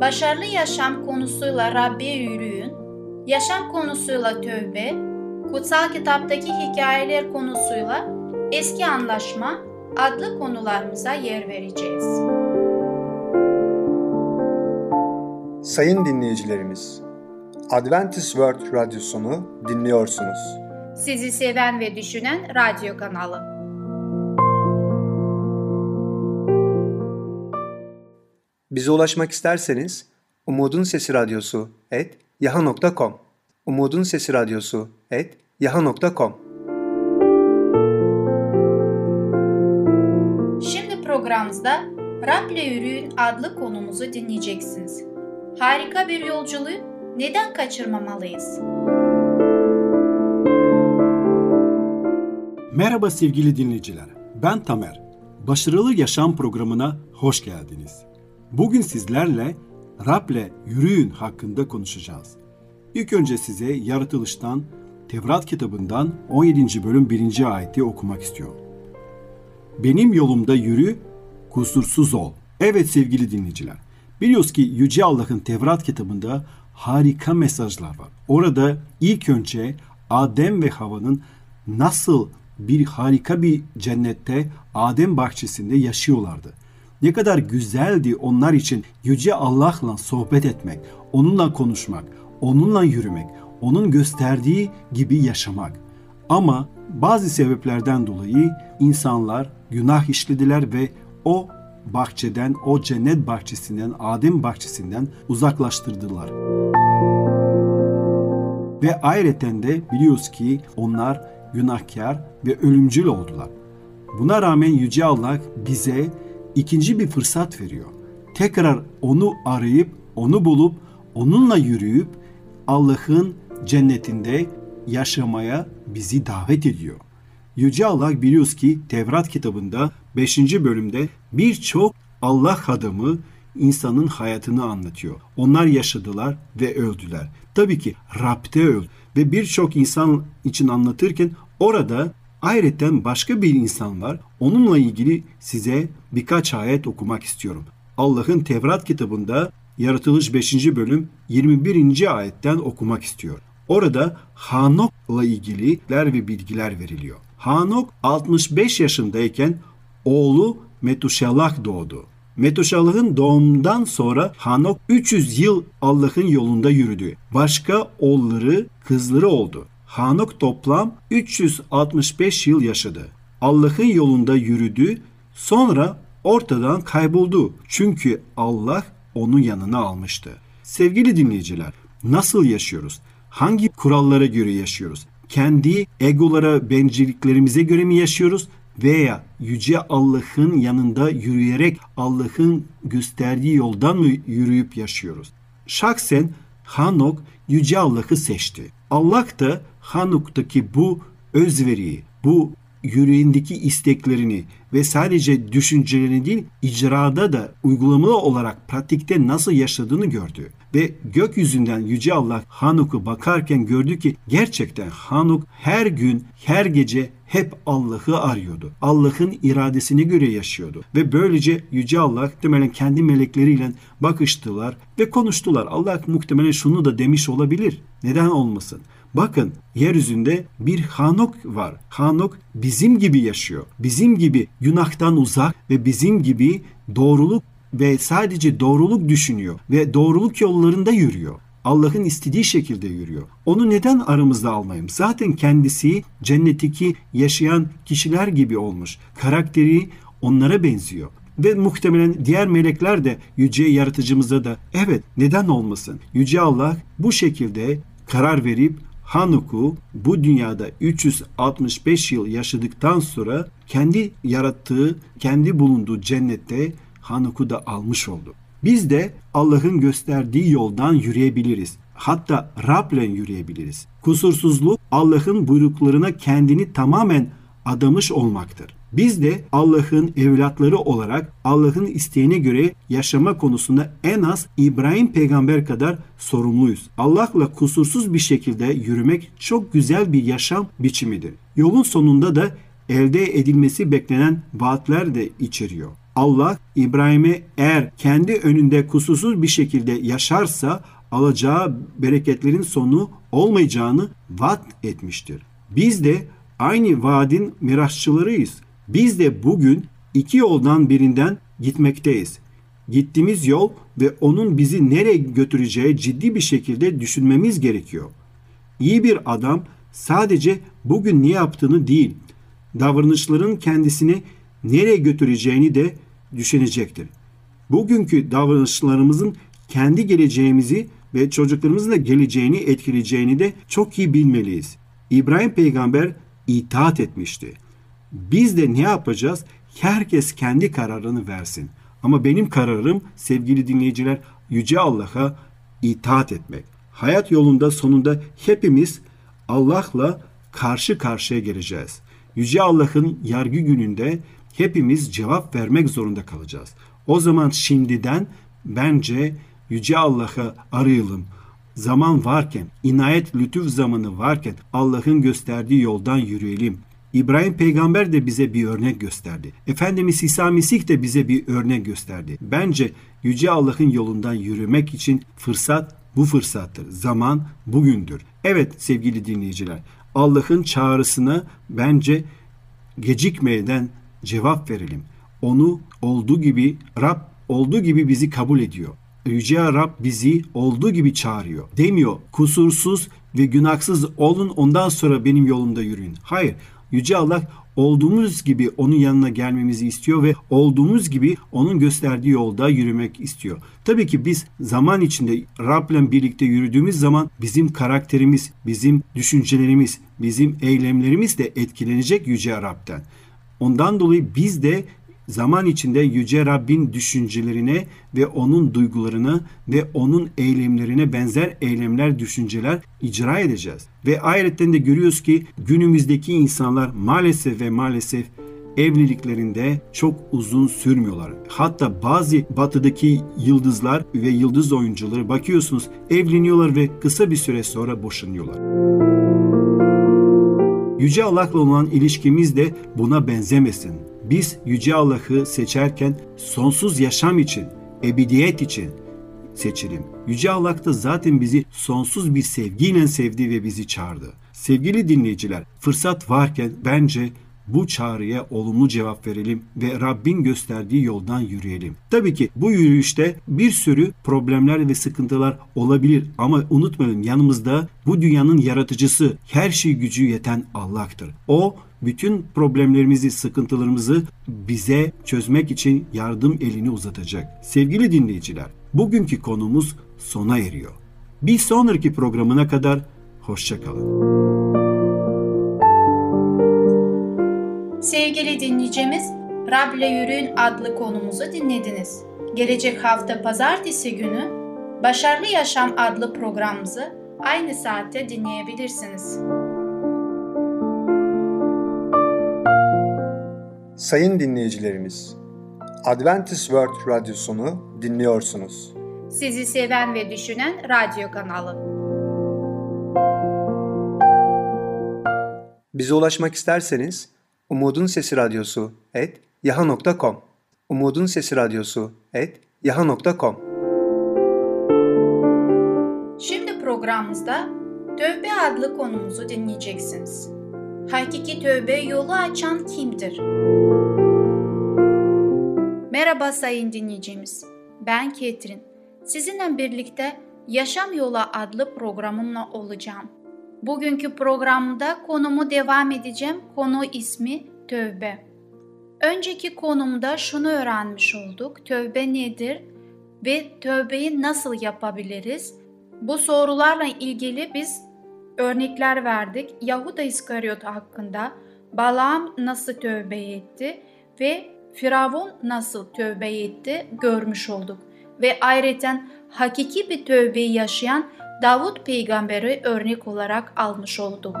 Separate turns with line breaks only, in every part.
başarılı yaşam konusuyla Rabbe yürüyün, yaşam konusuyla tövbe, kutsal kitaptaki hikayeler konusuyla eski anlaşma adlı konularımıza yer vereceğiz.
Sayın dinleyicilerimiz, Adventist World Radyosunu dinliyorsunuz.
Sizi seven ve düşünen radyo kanalı.
Bize ulaşmak isterseniz Umutun Sesi Radyosu et yaha.com Umutun Sesi Radyosu et yaha.com
Şimdi programımızda Rab'le Yürüyün adlı konumuzu dinleyeceksiniz. Harika bir yolculuğu neden kaçırmamalıyız?
Merhaba sevgili dinleyiciler. Ben Tamer. Başarılı Yaşam programına hoş geldiniz. Bugün sizlerle Rab'le yürüyün hakkında konuşacağız. İlk önce size yaratılıştan Tevrat kitabından 17. bölüm 1. ayeti okumak istiyorum. Benim yolumda yürü, kusursuz ol. Evet sevgili dinleyiciler, biliyoruz ki Yüce Allah'ın Tevrat kitabında harika mesajlar var. Orada ilk önce Adem ve Hava'nın nasıl bir harika bir cennette Adem bahçesinde yaşıyorlardı. Ne kadar güzeldi onlar için Yüce Allah'la sohbet etmek, onunla konuşmak, onunla yürümek, onun gösterdiği gibi yaşamak. Ama bazı sebeplerden dolayı insanlar günah işlediler ve o bahçeden, o cennet bahçesinden, Adem bahçesinden uzaklaştırdılar. Ve ayrıca de biliyoruz ki onlar günahkar ve ölümcül oldular. Buna rağmen Yüce Allah bize ikinci bir fırsat veriyor. Tekrar onu arayıp, onu bulup, onunla yürüyüp Allah'ın cennetinde yaşamaya bizi davet ediyor. Yüce Allah biliyoruz ki Tevrat kitabında 5. bölümde birçok Allah adamı insanın hayatını anlatıyor. Onlar yaşadılar ve öldüler. Tabii ki Rab'de öldü ve birçok insan için anlatırken orada Ayrıca başka bir insan var. Onunla ilgili size birkaç ayet okumak istiyorum. Allah'ın Tevrat kitabında Yaratılış 5. bölüm 21. ayetten okumak istiyor. Orada Hanok'la ilgililer ve bilgiler veriliyor. Hanok 65 yaşındayken oğlu Metuşallah doğdu. Metuşalah'ın doğumundan sonra Hanok 300 yıl Allah'ın yolunda yürüdü. Başka oğulları, kızları oldu. Hanok toplam 365 yıl yaşadı. Allah'ın yolunda yürüdü, sonra ortadan kayboldu. Çünkü Allah onu yanına almıştı. Sevgili dinleyiciler, nasıl yaşıyoruz? Hangi kurallara göre yaşıyoruz? Kendi egolara, bencilliklerimize göre mi yaşıyoruz? Veya Yüce Allah'ın yanında yürüyerek Allah'ın gösterdiği yoldan mı yürüyüp yaşıyoruz? Şahsen Hanok Yüce Allah'ı seçti. Allah da Hanuk'taki bu özveriyi, bu yüreğindeki isteklerini ve sadece düşüncelerini değil icrada da uygulamalı olarak pratikte nasıl yaşadığını gördü. Ve gökyüzünden Yüce Allah Hanuk'u bakarken gördü ki gerçekten Hanuk her gün, her gece hep Allah'ı arıyordu. Allah'ın iradesine göre yaşıyordu. Ve böylece Yüce Allah muhtemelen kendi melekleriyle bakıştılar ve konuştular. Allah muhtemelen şunu da demiş olabilir. Neden olmasın? Bakın yeryüzünde bir Hanok var. Hanok bizim gibi yaşıyor. Bizim gibi günahtan uzak ve bizim gibi doğruluk ve sadece doğruluk düşünüyor ve doğruluk yollarında yürüyor. Allah'ın istediği şekilde yürüyor. Onu neden aramızda almayayım? Zaten kendisi cennetteki yaşayan kişiler gibi olmuş. Karakteri onlara benziyor. Ve muhtemelen diğer melekler de yüce yaratıcımıza da evet neden olmasın? Yüce Allah bu şekilde karar verip Hanuk'u bu dünyada 365 yıl yaşadıktan sonra kendi yarattığı, kendi bulunduğu cennette Hanuk'u da almış oldu. Biz de Allah'ın gösterdiği yoldan yürüyebiliriz. Hatta Rab'le yürüyebiliriz. Kusursuzluk Allah'ın buyruklarına kendini tamamen adamış olmaktır. Biz de Allah'ın evlatları olarak Allah'ın isteğine göre yaşama konusunda en az İbrahim peygamber kadar sorumluyuz. Allah'la kusursuz bir şekilde yürümek çok güzel bir yaşam biçimidir. Yolun sonunda da elde edilmesi beklenen vaatler de içeriyor. Allah İbrahim'e eğer kendi önünde kusursuz bir şekilde yaşarsa alacağı bereketlerin sonu olmayacağını vaat etmiştir. Biz de aynı vaadin mirasçılarıyız. Biz de bugün iki yoldan birinden gitmekteyiz. Gittiğimiz yol ve onun bizi nereye götüreceği ciddi bir şekilde düşünmemiz gerekiyor. İyi bir adam sadece bugün ne yaptığını değil, davranışların kendisini nereye götüreceğini de düşünecektir. Bugünkü davranışlarımızın kendi geleceğimizi ve çocuklarımızın da geleceğini etkileyeceğini de çok iyi bilmeliyiz. İbrahim peygamber itaat etmişti. Biz de ne yapacağız? Herkes kendi kararını versin. Ama benim kararım sevgili dinleyiciler Yüce Allah'a itaat etmek. Hayat yolunda sonunda hepimiz Allah'la karşı karşıya geleceğiz. Yüce Allah'ın yargı gününde hepimiz cevap vermek zorunda kalacağız. O zaman şimdiden bence Yüce Allah'a arayalım. Zaman varken, inayet lütuf zamanı varken Allah'ın gösterdiği yoldan yürüyelim. İbrahim peygamber de bize bir örnek gösterdi. Efendimiz İsa Mesih de bize bir örnek gösterdi. Bence Yüce Allah'ın yolundan yürümek için fırsat bu fırsattır. Zaman bugündür. Evet sevgili dinleyiciler, Allah'ın çağrısına bence gecikmeden cevap verelim. Onu olduğu gibi Rab olduğu gibi bizi kabul ediyor. Yüce Rab bizi olduğu gibi çağırıyor. Demiyor kusursuz ve günahsız olun ondan sonra benim yolumda yürüyün. Hayır Yüce Allah olduğumuz gibi onun yanına gelmemizi istiyor ve olduğumuz gibi onun gösterdiği yolda yürümek istiyor. Tabii ki biz zaman içinde Rab'le birlikte yürüdüğümüz zaman bizim karakterimiz, bizim düşüncelerimiz, bizim eylemlerimiz de etkilenecek Yüce Rab'den. Ondan dolayı biz de zaman içinde Yüce Rabbin düşüncelerine ve onun duygularına ve onun eylemlerine benzer eylemler, düşünceler icra edeceğiz. Ve ayrıca de görüyoruz ki günümüzdeki insanlar maalesef ve maalesef evliliklerinde çok uzun sürmüyorlar. Hatta bazı batıdaki yıldızlar ve yıldız oyuncuları bakıyorsunuz evleniyorlar ve kısa bir süre sonra boşanıyorlar. Yüce Allah'la olan ilişkimiz de buna benzemesin. Biz Yüce Allah'ı seçerken sonsuz yaşam için, ebediyet için seçelim. Yüce Allah da zaten bizi sonsuz bir sevgiyle sevdi ve bizi çağırdı. Sevgili dinleyiciler, fırsat varken bence bu çağrıya olumlu cevap verelim ve Rabbin gösterdiği yoldan yürüyelim. Tabii ki bu yürüyüşte bir sürü problemler ve sıkıntılar olabilir ama unutmayın yanımızda bu dünyanın yaratıcısı, her şey gücü yeten Allah'tır. O bütün problemlerimizi, sıkıntılarımızı bize çözmek için yardım elini uzatacak. Sevgili dinleyiciler, bugünkü konumuz sona eriyor. Bir sonraki programına kadar hoşçakalın.
Sevgili dinleyicimiz, Rab'le Yürüyün adlı konumuzu dinlediniz. Gelecek hafta pazartesi günü Başarılı Yaşam adlı programımızı aynı saatte dinleyebilirsiniz.
Sayın dinleyicilerimiz, Adventist World Radyosunu dinliyorsunuz.
Sizi seven ve düşünen radyo kanalı.
Bize ulaşmak isterseniz Umutun Sesi Radyosu et yaha.com Umutun Sesi Radyosu et yaha.com
Şimdi programımızda Tövbe adlı konumuzu dinleyeceksiniz. Hakiki tövbe yolu açan kimdir? Merhaba sayın dinleyicimiz. Ben Ketrin. Sizinle birlikte Yaşam Yolu adlı programımla olacağım. Bugünkü programda konumu devam edeceğim. Konu ismi tövbe. Önceki konumda şunu öğrenmiş olduk. Tövbe nedir ve tövbeyi nasıl yapabiliriz? Bu sorularla ilgili biz örnekler verdik. Yahuda İskariot hakkında Balaam nasıl tövbe etti ve Firavun nasıl tövbe etti görmüş olduk. ve ayrıca hakiki bir tövbeyi yaşayan Davut peygamberi örnek olarak almış olduk.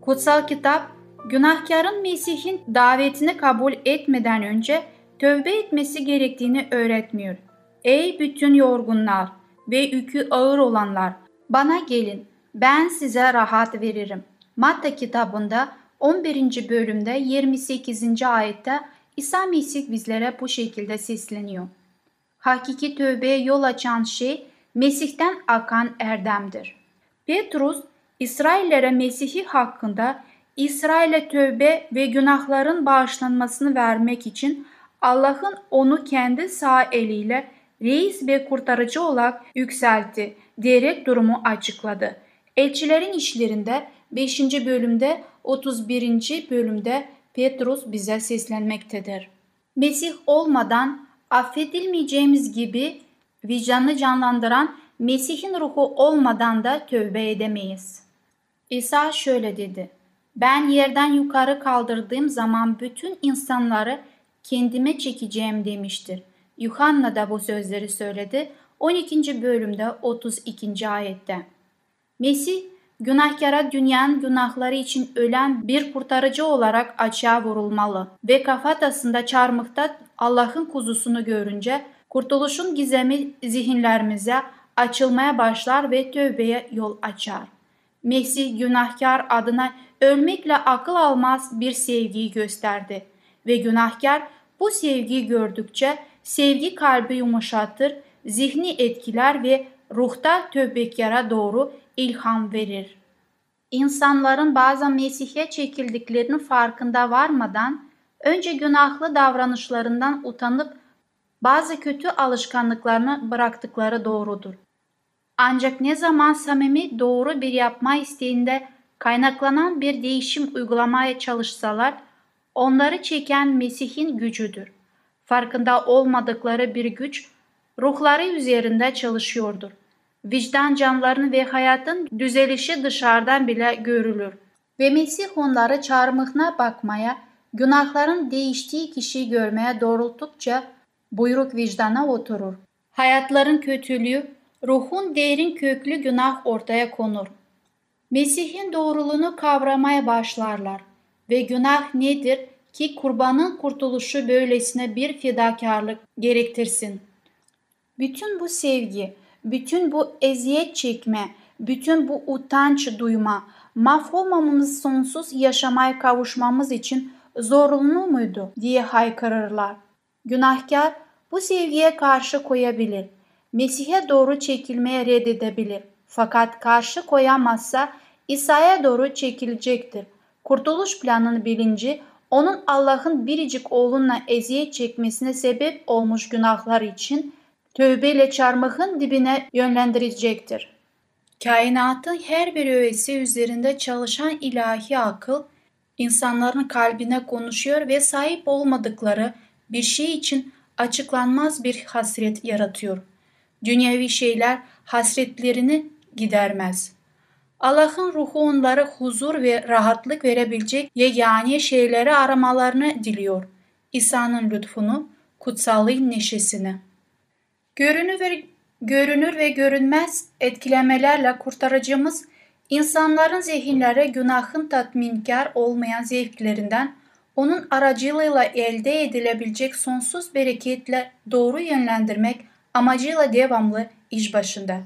Kutsal kitap, günahkarın Mesih'in davetini kabul etmeden önce tövbe etmesi gerektiğini öğretmiyor. Ey bütün yorgunlar ve yükü ağır olanlar, bana gelin, ben size rahat veririm. Matta kitabında 11. bölümde 28. ayette İsa Mesih bizlere bu şekilde sesleniyor. Hakiki tövbeye yol açan şey Mesih'ten akan erdemdir. Petrus, İsraillere Mesih'i hakkında İsrail'e tövbe ve günahların bağışlanmasını vermek için Allah'ın onu kendi sağ eliyle reis ve kurtarıcı olarak yükseltti diyerek durumu açıkladı. Elçilerin işlerinde 5. bölümde 31. bölümde Petrus bize seslenmektedir. Mesih olmadan affedilmeyeceğimiz gibi vicdanı canlandıran Mesih'in ruhu olmadan da tövbe edemeyiz. İsa şöyle dedi. Ben yerden yukarı kaldırdığım zaman bütün insanları kendime çekeceğim demiştir. Yuhanna da bu sözleri söyledi 12. bölümde 32. ayette. Mesih günahkara dünyanın günahları için ölen bir kurtarıcı olarak açığa vurulmalı ve kafatasında çarmıhta Allah'ın kuzusunu görünce kurtuluşun gizemi zihinlerimize açılmaya başlar ve tövbeye yol açar. Mesih günahkar adına ölmekle akıl almaz bir sevgiyi gösterdi ve günahkar bu sevgiyi gördükçe sevgi kalbi yumuşatır, zihni etkiler ve ruhta tövbekara doğru ilham verir. İnsanların bazen Mesih'e çekildiklerinin farkında varmadan önce günahlı davranışlarından utanıp bazı kötü alışkanlıklarını bıraktıkları doğrudur. Ancak ne zaman samimi doğru bir yapma isteğinde kaynaklanan bir değişim uygulamaya çalışsalar, onları çeken Mesih'in gücüdür. Farkında olmadıkları bir güç ruhları üzerinde çalışıyordur. Vicdan camlarını ve hayatın düzelişi dışarıdan bile görülür. Ve Mesih onları çarmıhına bakmaya, günahların değiştiği kişiyi görmeye doğrulttukça buyruk vicdana oturur. Hayatların kötülüğü, ruhun derin köklü günah ortaya konur. Mesih'in doğruluğunu kavramaya başlarlar ve günah nedir ki kurbanın kurtuluşu böylesine bir fedakarlık gerektirsin. Bütün bu sevgi, bütün bu eziyet çekme, bütün bu utanç duyma, mahvolmamamız sonsuz yaşamaya kavuşmamız için zorunlu muydu diye haykırırlar. Günahkar bu sevgiye karşı koyabilir. Mesih'e doğru çekilmeye reddedebilir. Fakat karşı koyamazsa İsa'ya doğru çekilecektir. Kurtuluş planının bilinci onun Allah'ın biricik oğlunla eziyet çekmesine sebep olmuş günahlar için tövbeyle çarmıhın dibine yönlendirecektir. Kainatın her bir öğesi üzerinde çalışan ilahi akıl, insanların kalbine konuşuyor ve sahip olmadıkları bir şey için açıklanmaz bir hasret yaratıyor. Dünyevi şeyler hasretlerini gidermez. Allah'ın ruhu onlara huzur ve rahatlık verebilecek yegane şeyleri aramalarını diliyor. İsa'nın lütfunu, kutsallığın neşesini. Görünür ve, görünür ve görünmez etkilemelerle kurtarıcımız insanların zihinlere günahın tatminkar olmayan zevklerinden onun aracılığıyla elde edilebilecek sonsuz bereketle doğru yönlendirmek amacıyla devamlı iş başında.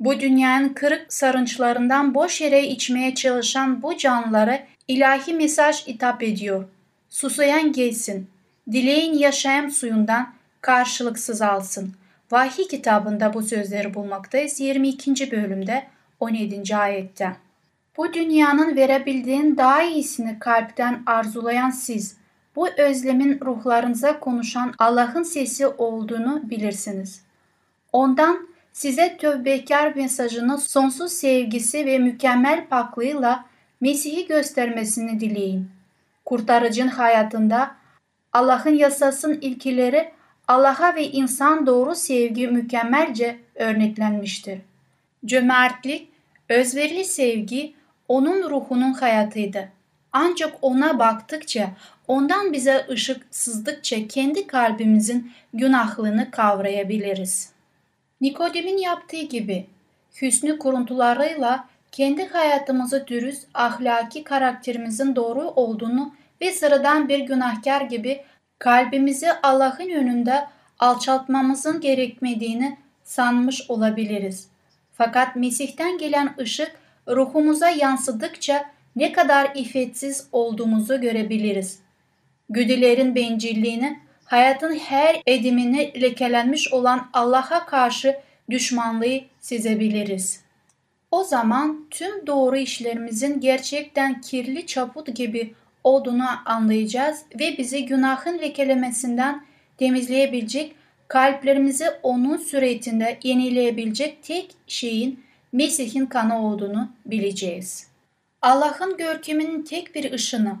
Bu dünyanın kırık sarınçlarından boş yere içmeye çalışan bu canlılara ilahi mesaj hitap ediyor. Susayan gelsin, dileğin yaşayan suyundan karşılıksız alsın. Vahiy kitabında bu sözleri bulmaktayız 22. bölümde 17. ayette. Bu dünyanın verebildiğin daha iyisini kalpten arzulayan siz, bu özlemin ruhlarınıza konuşan Allah'ın sesi olduğunu bilirsiniz. Ondan size tövbekar mesajını sonsuz sevgisi ve mükemmel paklığıyla Mesih'i göstermesini dileyin. Kurtarıcın hayatında Allah'ın yasasının ilkeleri Allah'a ve insan doğru sevgi mükemmelce örneklenmiştir. Cömertlik, özverili sevgi onun ruhunun hayatıydı. Ancak ona baktıkça, ondan bize ışık sızdıkça kendi kalbimizin günahlığını kavrayabiliriz. Nikodem'in yaptığı gibi hüsnü kuruntularıyla kendi hayatımızı dürüst, ahlaki karakterimizin doğru olduğunu ve sıradan bir günahkar gibi kalbimizi Allah'ın önünde alçaltmamızın gerekmediğini sanmış olabiliriz. Fakat Mesih'ten gelen ışık ruhumuza yansıdıkça ne kadar iffetsiz olduğumuzu görebiliriz. Güdülerin bencilliğini, hayatın her edimini lekelenmiş olan Allah'a karşı düşmanlığı sezebiliriz. O zaman tüm doğru işlerimizin gerçekten kirli çaput gibi olduğunu anlayacağız ve bizi günahın lekelemesinden temizleyebilecek, kalplerimizi onun suretinde yenileyebilecek tek şeyin Mesih'in kanı olduğunu bileceğiz. Allah'ın görkeminin tek bir ışını,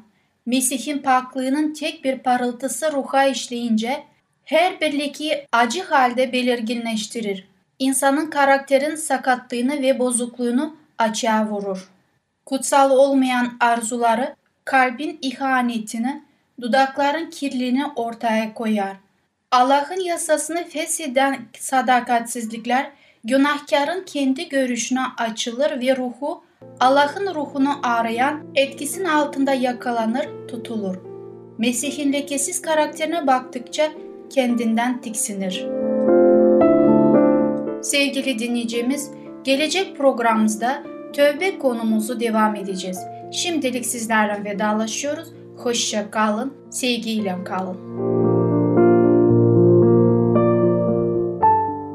Mesih'in paklığının tek bir parıltısı ruha işleyince her birliği acı halde belirginleştirir. İnsanın karakterin sakatlığını ve bozukluğunu açığa vurur. Kutsal olmayan arzuları, kalbin ihanetini, dudakların kirliliğini ortaya koyar. Allah'ın yasasını fesheden sadakatsizlikler günahkarın kendi görüşüne açılır ve ruhu Allah'ın ruhunu arayan etkisinin altında yakalanır, tutulur. Mesih'in lekesiz karakterine baktıkça kendinden tiksinir. Sevgili dinleyicimiz, gelecek programımızda tövbe konumuzu devam edeceğiz. Şimdilik sizlerden vedalaşıyoruz. Hoşça kalın, sevgiyle kalın.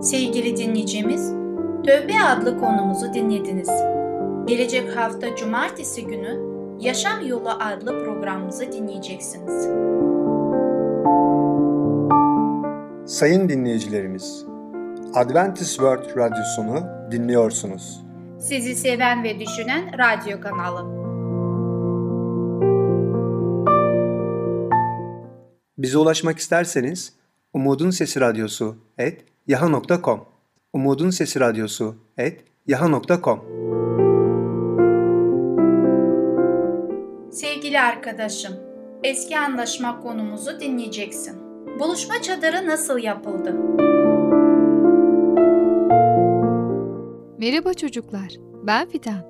Sevgili dinleyicimiz, Tövbe adlı konumuzu dinlediniz. Gelecek hafta cumartesi günü Yaşam Yolu adlı programımızı dinleyeceksiniz.
Sayın dinleyicilerimiz, Adventist World Radyosunu dinliyorsunuz.
Sizi seven ve düşünen radyo kanalı.
Bize ulaşmak isterseniz Umutun Sesi Radyosu et yaha.com Umutun Sesi Radyosu et yaha.com
Sevgili arkadaşım, eski anlaşma konumuzu dinleyeceksin. Buluşma çadırı nasıl yapıldı?
Merhaba çocuklar, ben Fidan.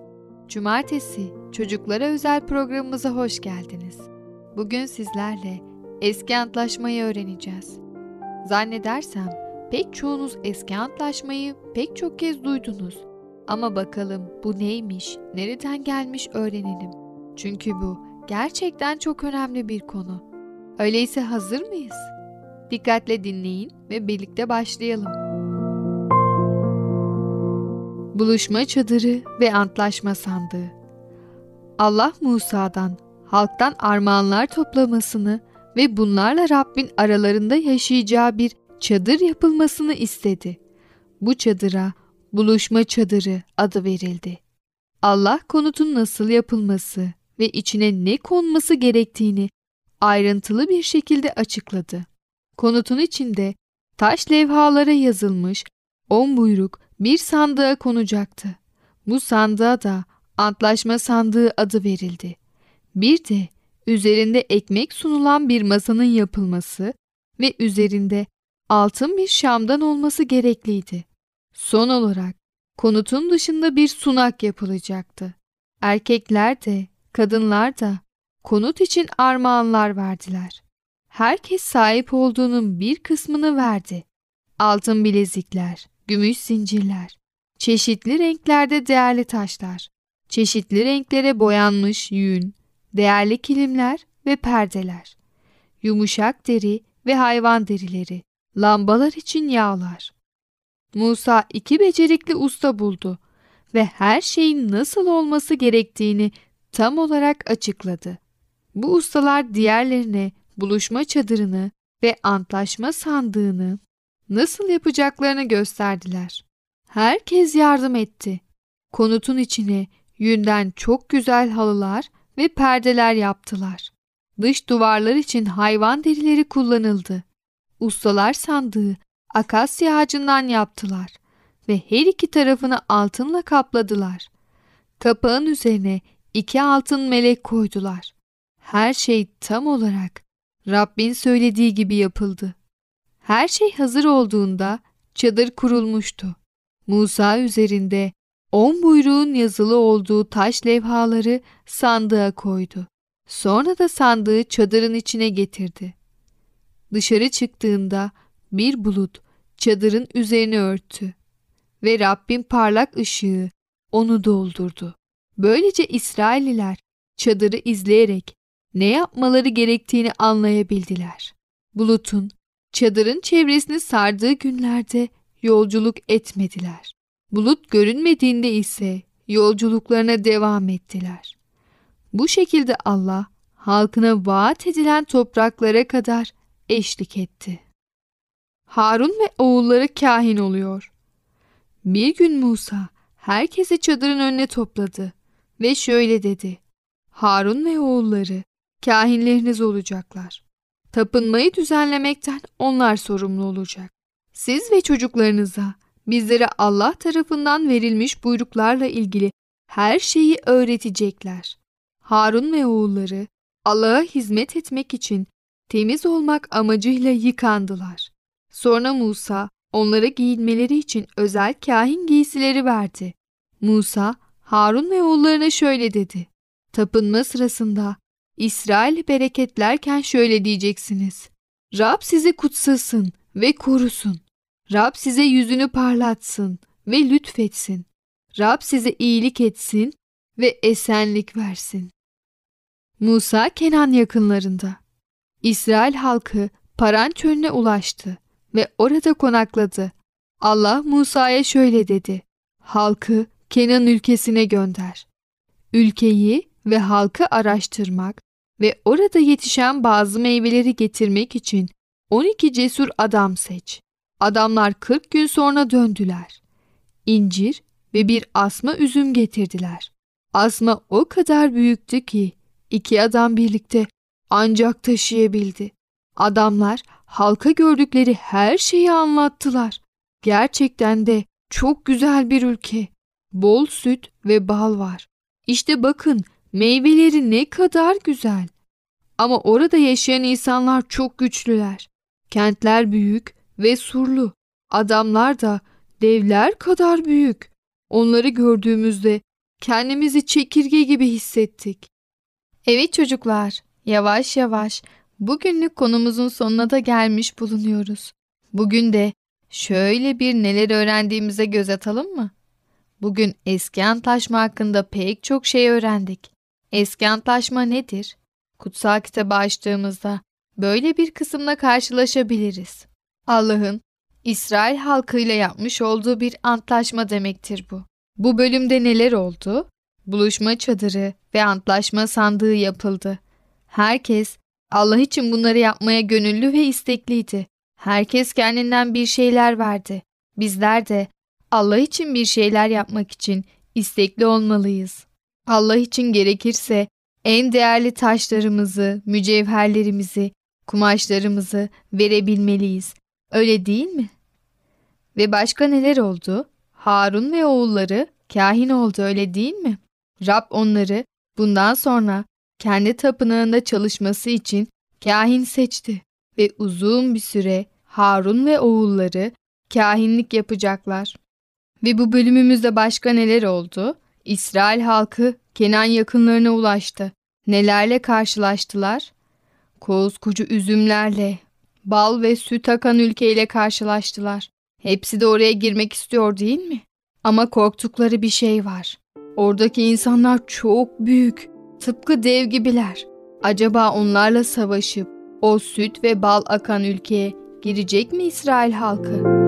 Cumartesi çocuklara özel programımıza hoş geldiniz. Bugün sizlerle eski antlaşmayı öğreneceğiz. Zannedersem pek çoğunuz eski antlaşmayı pek çok kez duydunuz. Ama bakalım bu neymiş, nereden gelmiş öğrenelim. Çünkü bu gerçekten çok önemli bir konu. Öyleyse hazır mıyız? Dikkatle dinleyin ve birlikte başlayalım. Buluşma çadırı ve antlaşma sandığı. Allah Musa'dan halktan armağanlar toplamasını ve bunlarla Rabbin aralarında yaşayacağı bir çadır yapılmasını istedi. Bu çadıra buluşma çadırı adı verildi. Allah konutun nasıl yapılması ve içine ne konması gerektiğini ayrıntılı bir şekilde açıkladı. Konutun içinde taş levhalara yazılmış on buyruk bir sandığa konacaktı. Bu sandığa da antlaşma sandığı adı verildi. Bir de üzerinde ekmek sunulan bir masanın yapılması ve üzerinde altın bir şamdan olması gerekliydi. Son olarak konutun dışında bir sunak yapılacaktı. Erkekler de kadınlar da konut için armağanlar verdiler. Herkes sahip olduğunun bir kısmını verdi. Altın bilezikler, gümüş zincirler, çeşitli renklerde değerli taşlar, çeşitli renklere boyanmış yün, değerli kilimler ve perdeler, yumuşak deri ve hayvan derileri, lambalar için yağlar. Musa iki becerikli usta buldu ve her şeyin nasıl olması gerektiğini tam olarak açıkladı. Bu ustalar diğerlerine buluşma çadırını ve antlaşma sandığını nasıl yapacaklarını gösterdiler. Herkes yardım etti. Konutun içine yünden çok güzel halılar ve perdeler yaptılar. Dış duvarlar için hayvan derileri kullanıldı. Ustalar sandığı akasya ağacından yaptılar ve her iki tarafını altınla kapladılar. Kapağın üzerine iki altın melek koydular. her şey tam olarak Rabbin söylediği gibi yapıldı. Her şey hazır olduğunda çadır kurulmuştu. Musa üzerinde on buyruğun yazılı olduğu taş levhaları sandığa koydu. Sonra da sandığı çadırın içine getirdi. Dışarı çıktığında bir bulut çadırın üzerini örttü ve Rabbin parlak ışığı onu doldurdu. Böylece İsrailliler çadırı izleyerek ne yapmaları gerektiğini anlayabildiler. Bulutun çadırın çevresini sardığı günlerde yolculuk etmediler. Bulut görünmediğinde ise yolculuklarına devam ettiler. Bu şekilde Allah halkına vaat edilen topraklara kadar eşlik etti. Harun ve oğulları kahin oluyor. Bir gün Musa herkesi çadırın önüne topladı ve şöyle dedi. Harun ve oğulları kahinleriniz olacaklar. Tapınmayı düzenlemekten onlar sorumlu olacak. Siz ve çocuklarınıza bizlere Allah tarafından verilmiş buyruklarla ilgili her şeyi öğretecekler. Harun ve oğulları Allah'a hizmet etmek için temiz olmak amacıyla yıkandılar. Sonra Musa onlara giyinmeleri için özel kahin giysileri verdi. Musa, Harun ve oğullarına şöyle dedi. Tapınma sırasında İsrail bereketlerken şöyle diyeceksiniz. Rab sizi kutsasın ve korusun. Rab size yüzünü parlatsın ve lütfetsin. Rab size iyilik etsin ve esenlik versin. Musa Kenan yakınlarında. İsrail halkı Paran çölüne ulaştı ve orada konakladı. Allah Musa'ya şöyle dedi. Halkı Kenan ülkesine gönder. Ülkeyi ve halkı araştırmak ve orada yetişen bazı meyveleri getirmek için 12 cesur adam seç. Adamlar 40 gün sonra döndüler. İncir ve bir asma üzüm getirdiler. Asma o kadar büyüktü ki iki adam birlikte ancak taşıyabildi. Adamlar halka gördükleri her şeyi anlattılar. Gerçekten de çok güzel bir ülke. Bol süt ve bal var. İşte bakın meyveleri ne kadar güzel. Ama orada yaşayan insanlar çok güçlüler. Kentler büyük ve surlu. Adamlar da devler kadar büyük. Onları gördüğümüzde kendimizi çekirge gibi hissettik. Evet çocuklar, yavaş yavaş bugünlük konumuzun sonuna da gelmiş bulunuyoruz. Bugün de şöyle bir neler öğrendiğimize göz atalım mı? Bugün eski antlaşma hakkında pek çok şey öğrendik. Eski antlaşma nedir? Kutsal kitabı açtığımızda böyle bir kısımla karşılaşabiliriz. Allah'ın İsrail halkıyla yapmış olduğu bir antlaşma demektir bu. Bu bölümde neler oldu? Buluşma çadırı ve antlaşma sandığı yapıldı. Herkes Allah için bunları yapmaya gönüllü ve istekliydi. Herkes kendinden bir şeyler verdi. Bizler de Allah için bir şeyler yapmak için istekli olmalıyız. Allah için gerekirse en değerli taşlarımızı, mücevherlerimizi, kumaşlarımızı verebilmeliyiz. Öyle değil mi? Ve başka neler oldu? Harun ve oğulları kahin oldu öyle değil mi? Rab onları bundan sonra kendi tapınağında çalışması için kahin seçti ve uzun bir süre Harun ve oğulları kahinlik yapacaklar. Ve bu bölümümüzde başka neler oldu? İsrail halkı Kenan yakınlarına ulaştı. Nelerle karşılaştılar? Koskoca üzümlerle, bal ve süt akan ülkeyle karşılaştılar. Hepsi de oraya girmek istiyor değil mi? Ama korktukları bir şey var. Oradaki insanlar çok büyük, tıpkı dev gibiler. Acaba onlarla savaşıp o süt ve bal akan ülkeye girecek mi İsrail halkı?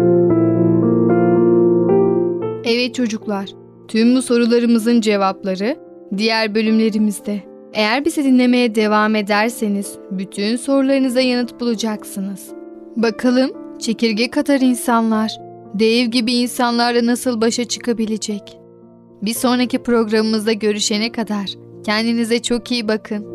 Evet çocuklar, tüm bu sorularımızın cevapları diğer bölümlerimizde. Eğer bizi dinlemeye devam ederseniz bütün sorularınıza yanıt bulacaksınız. Bakalım çekirge kadar insanlar dev gibi insanlarla nasıl başa çıkabilecek? Bir sonraki programımızda görüşene kadar kendinize çok iyi bakın.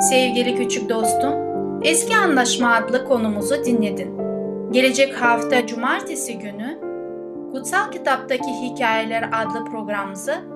Sevgili küçük dostum, Eski Anlaşma adlı konumuzu dinledin. Gelecek hafta cumartesi günü Kutsal Kitaptaki Hikayeler adlı programımızı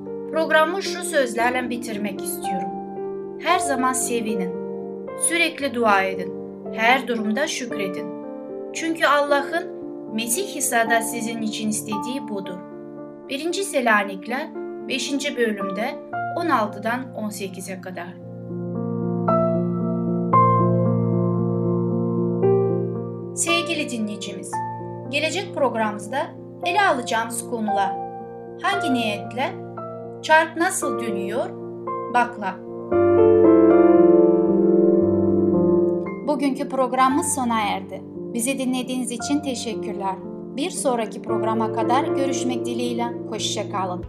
programı şu sözlerle bitirmek istiyorum. Her zaman sevinin, sürekli dua edin, her durumda şükredin. Çünkü Allah'ın Mesih İsa'da sizin için istediği budur. 1. Selanikler 5. bölümde 16'dan 18'e kadar. Sevgili dinleyicimiz, gelecek programımızda ele alacağımız konular hangi niyetle, çark nasıl dönüyor, bakla. Bugünkü programımız sona erdi. Bizi dinlediğiniz için teşekkürler. Bir sonraki programa kadar görüşmek dileğiyle, hoşçakalın.